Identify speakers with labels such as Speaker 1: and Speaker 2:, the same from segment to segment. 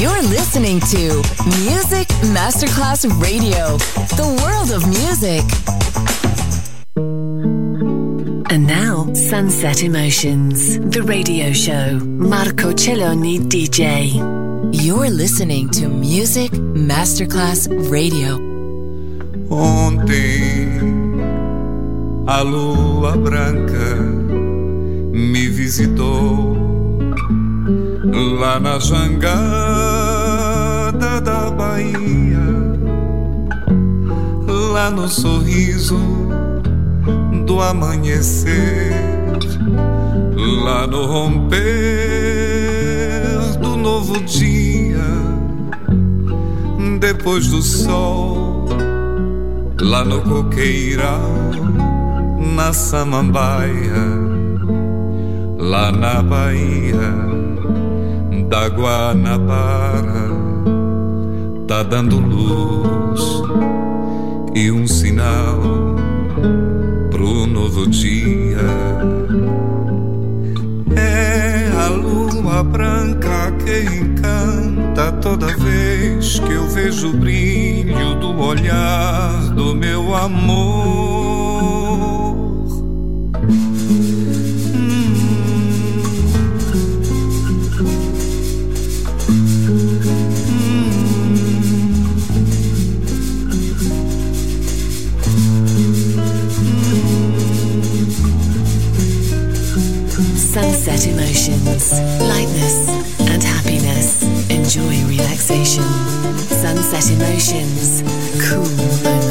Speaker 1: You're listening to Music Masterclass Radio, the world of music. And now, Sunset Emotions, the radio show. Marco Celloni DJ. You're listening to Music Masterclass Radio.
Speaker 2: Ontem, a lua branca me visitou lá na jangada da Bahia, lá no sorriso do amanhecer, lá no romper do novo dia, depois do sol, lá no coqueiral, na samambaia, lá na Bahia da Guanabara tá dando luz e um sinal pro novo dia. É a lua branca que encanta toda vez que eu vejo o brilho do olhar do meu amor.
Speaker 1: Emotions, lightness and happiness. Enjoy relaxation. Sunset emotions, cool moments.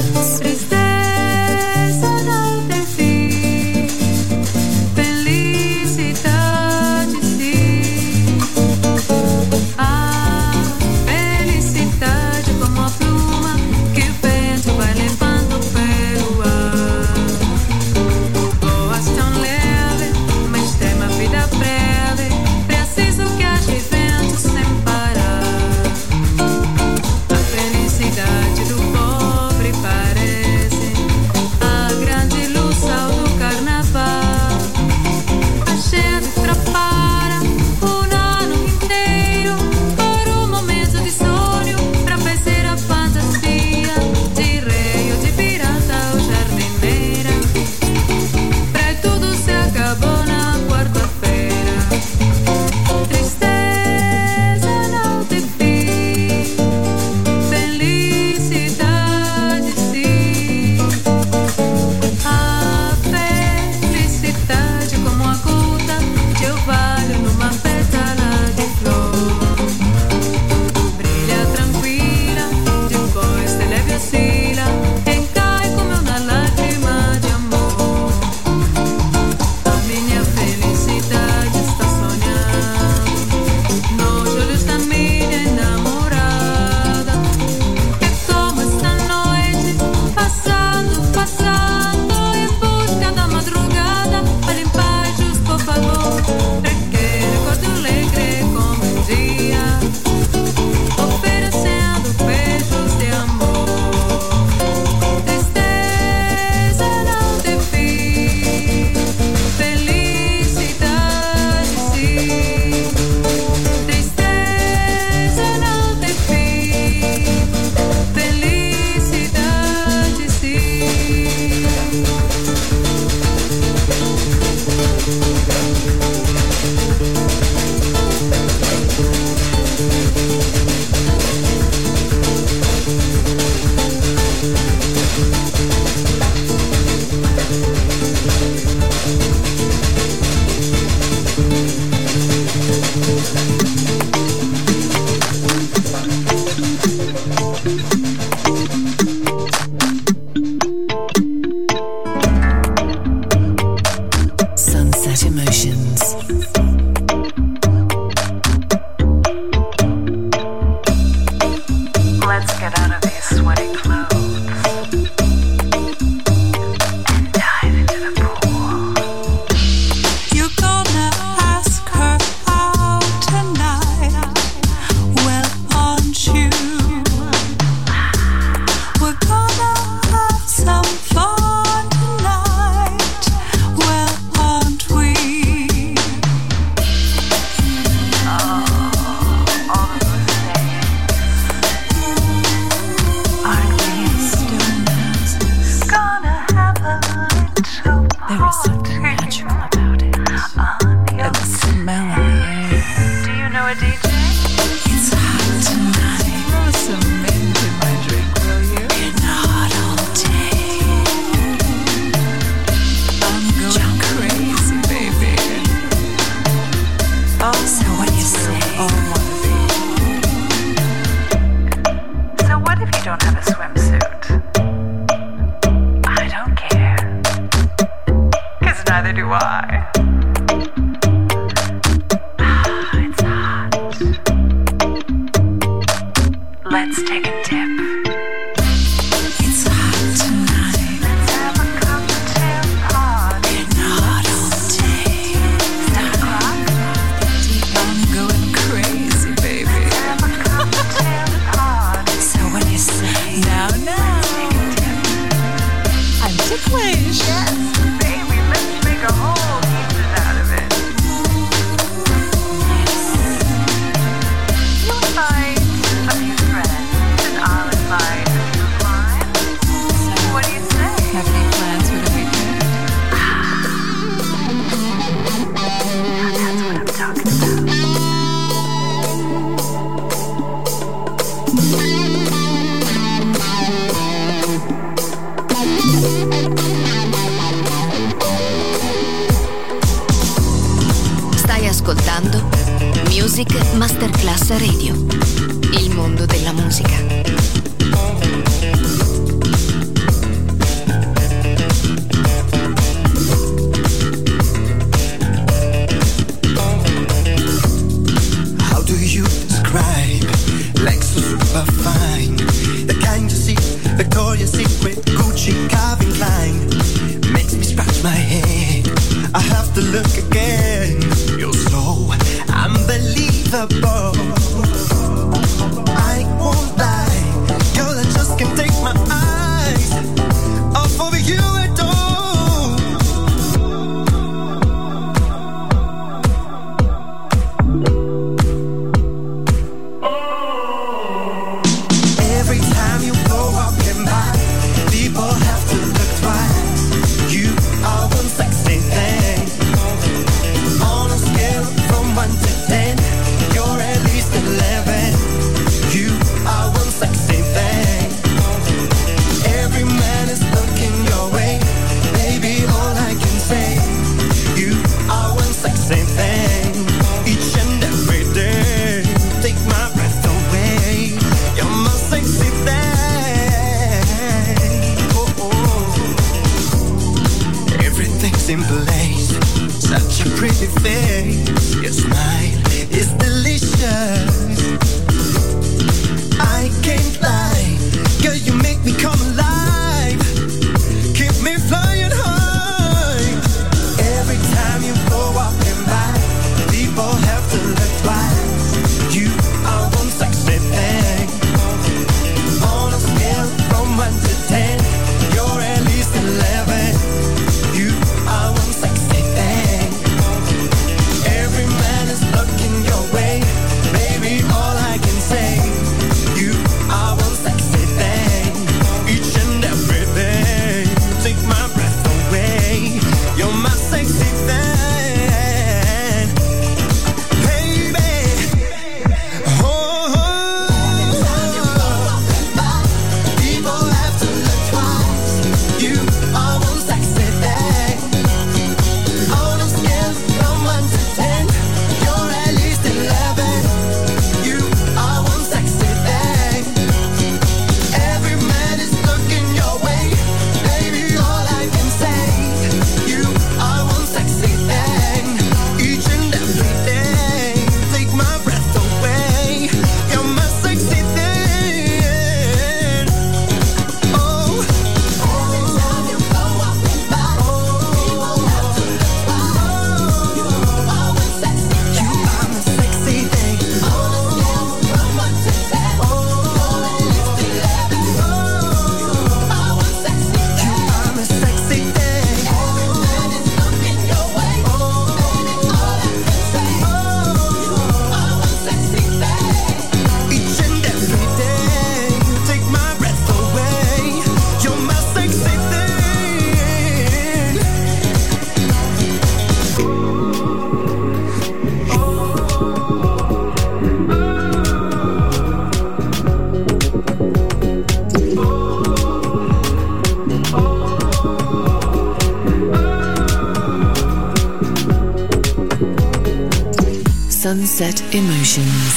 Speaker 1: Emotions.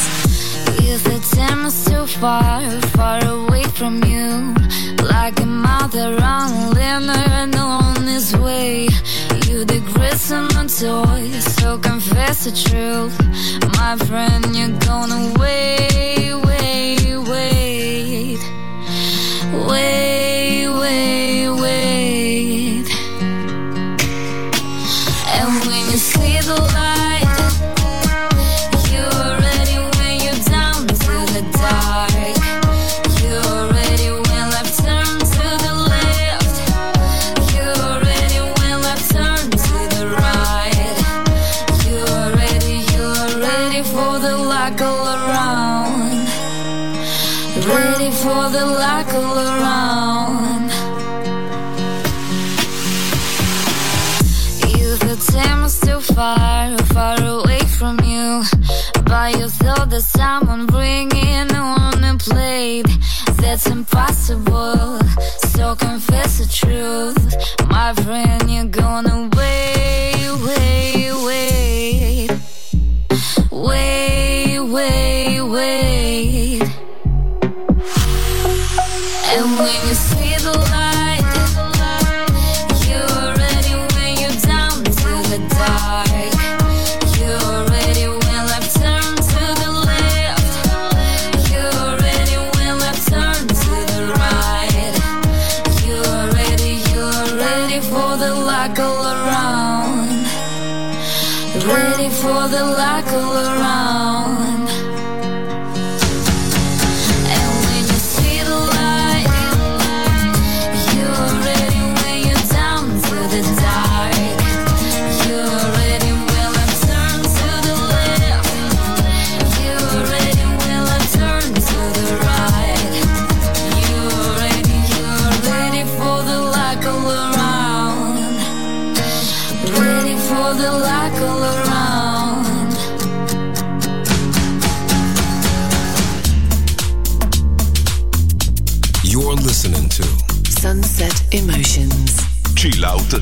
Speaker 3: If the time is too far, far away from you. Like a mother on liner and on his way. You digress on my toy, so confess the truth. My friend, you're gonna far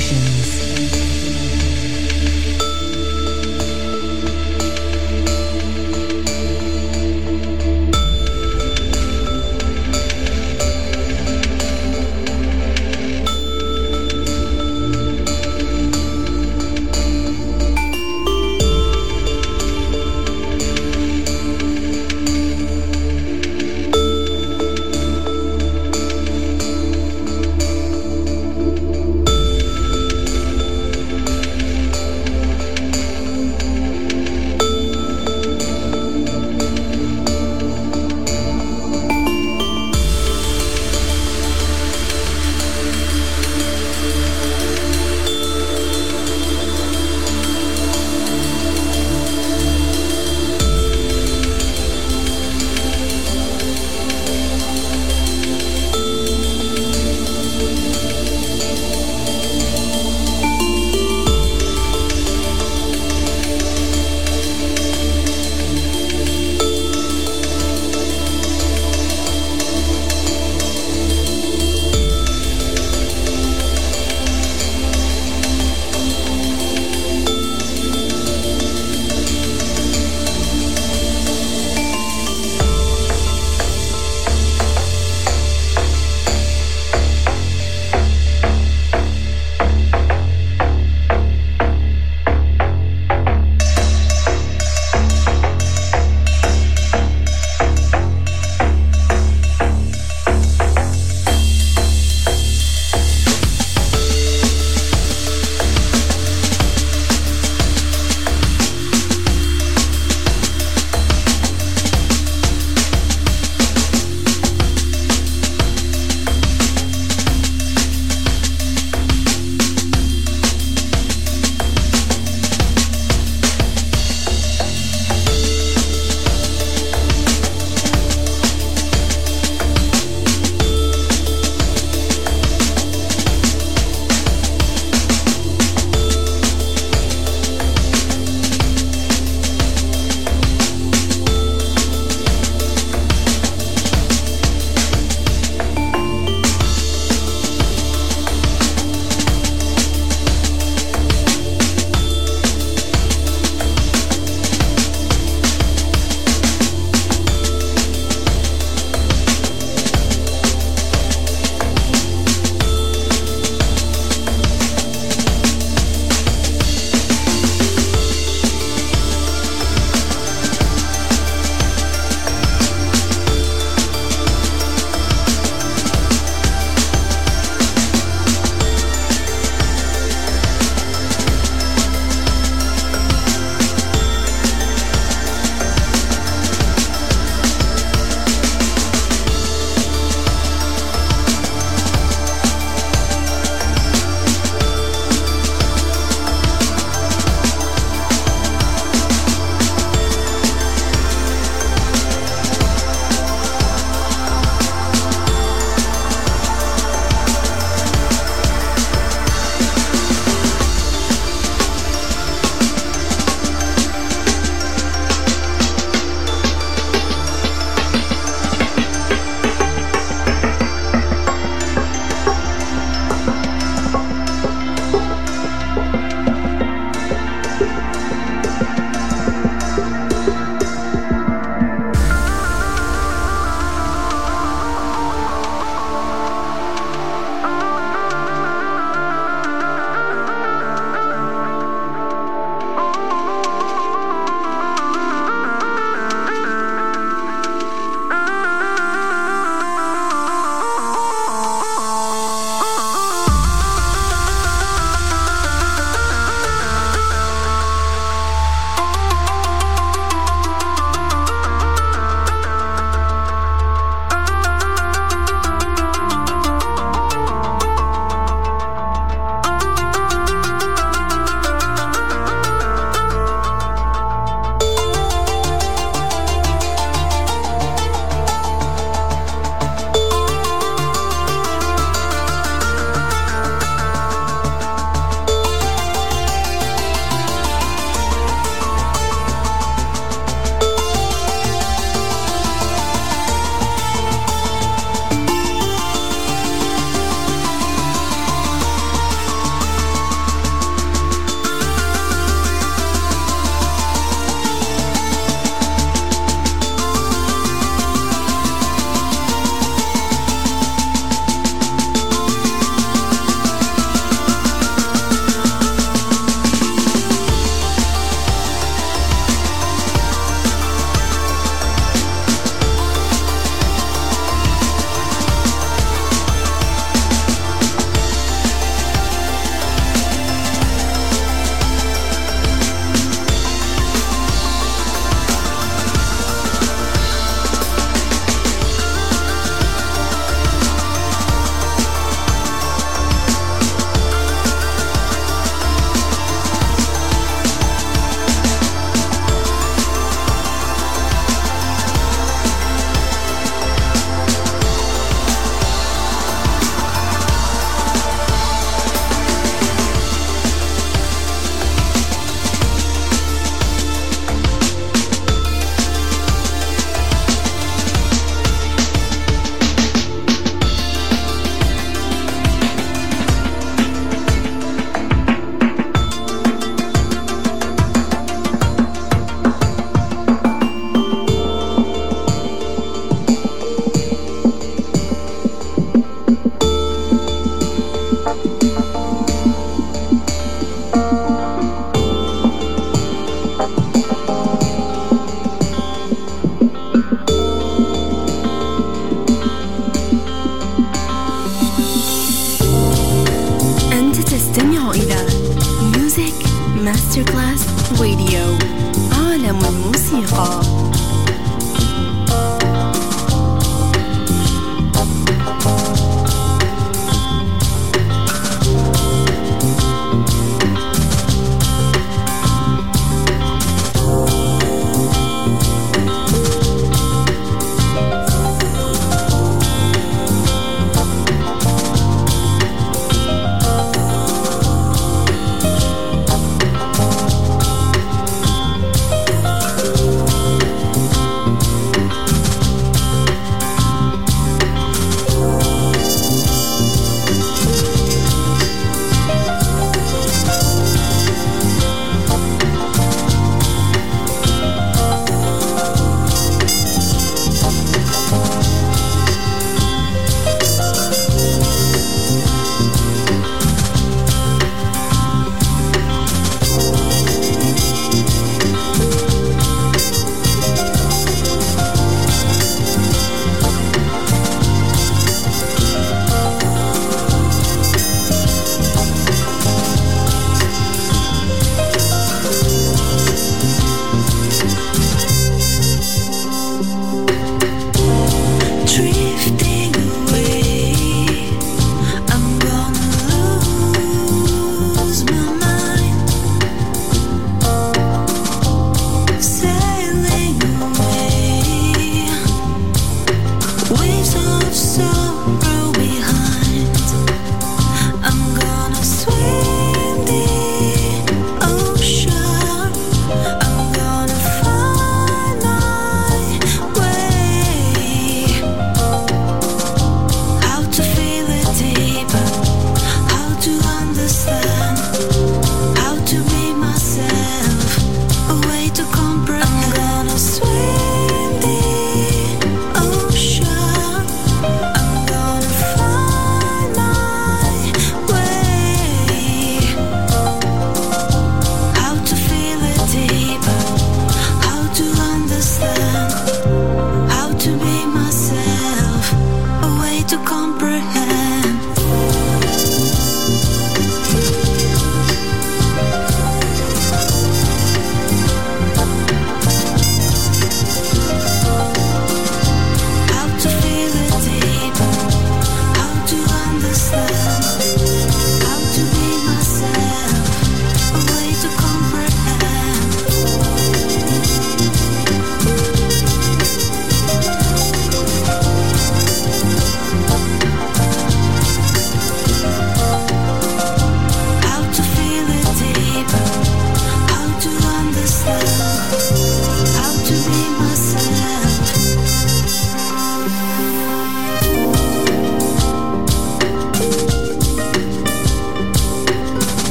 Speaker 4: Emotions.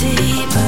Speaker 5: Deeper,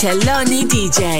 Speaker 4: Celloni DJ.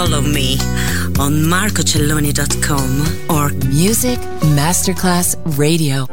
Speaker 5: Follow me on marcocelloni.com or
Speaker 4: Music Masterclass Radio.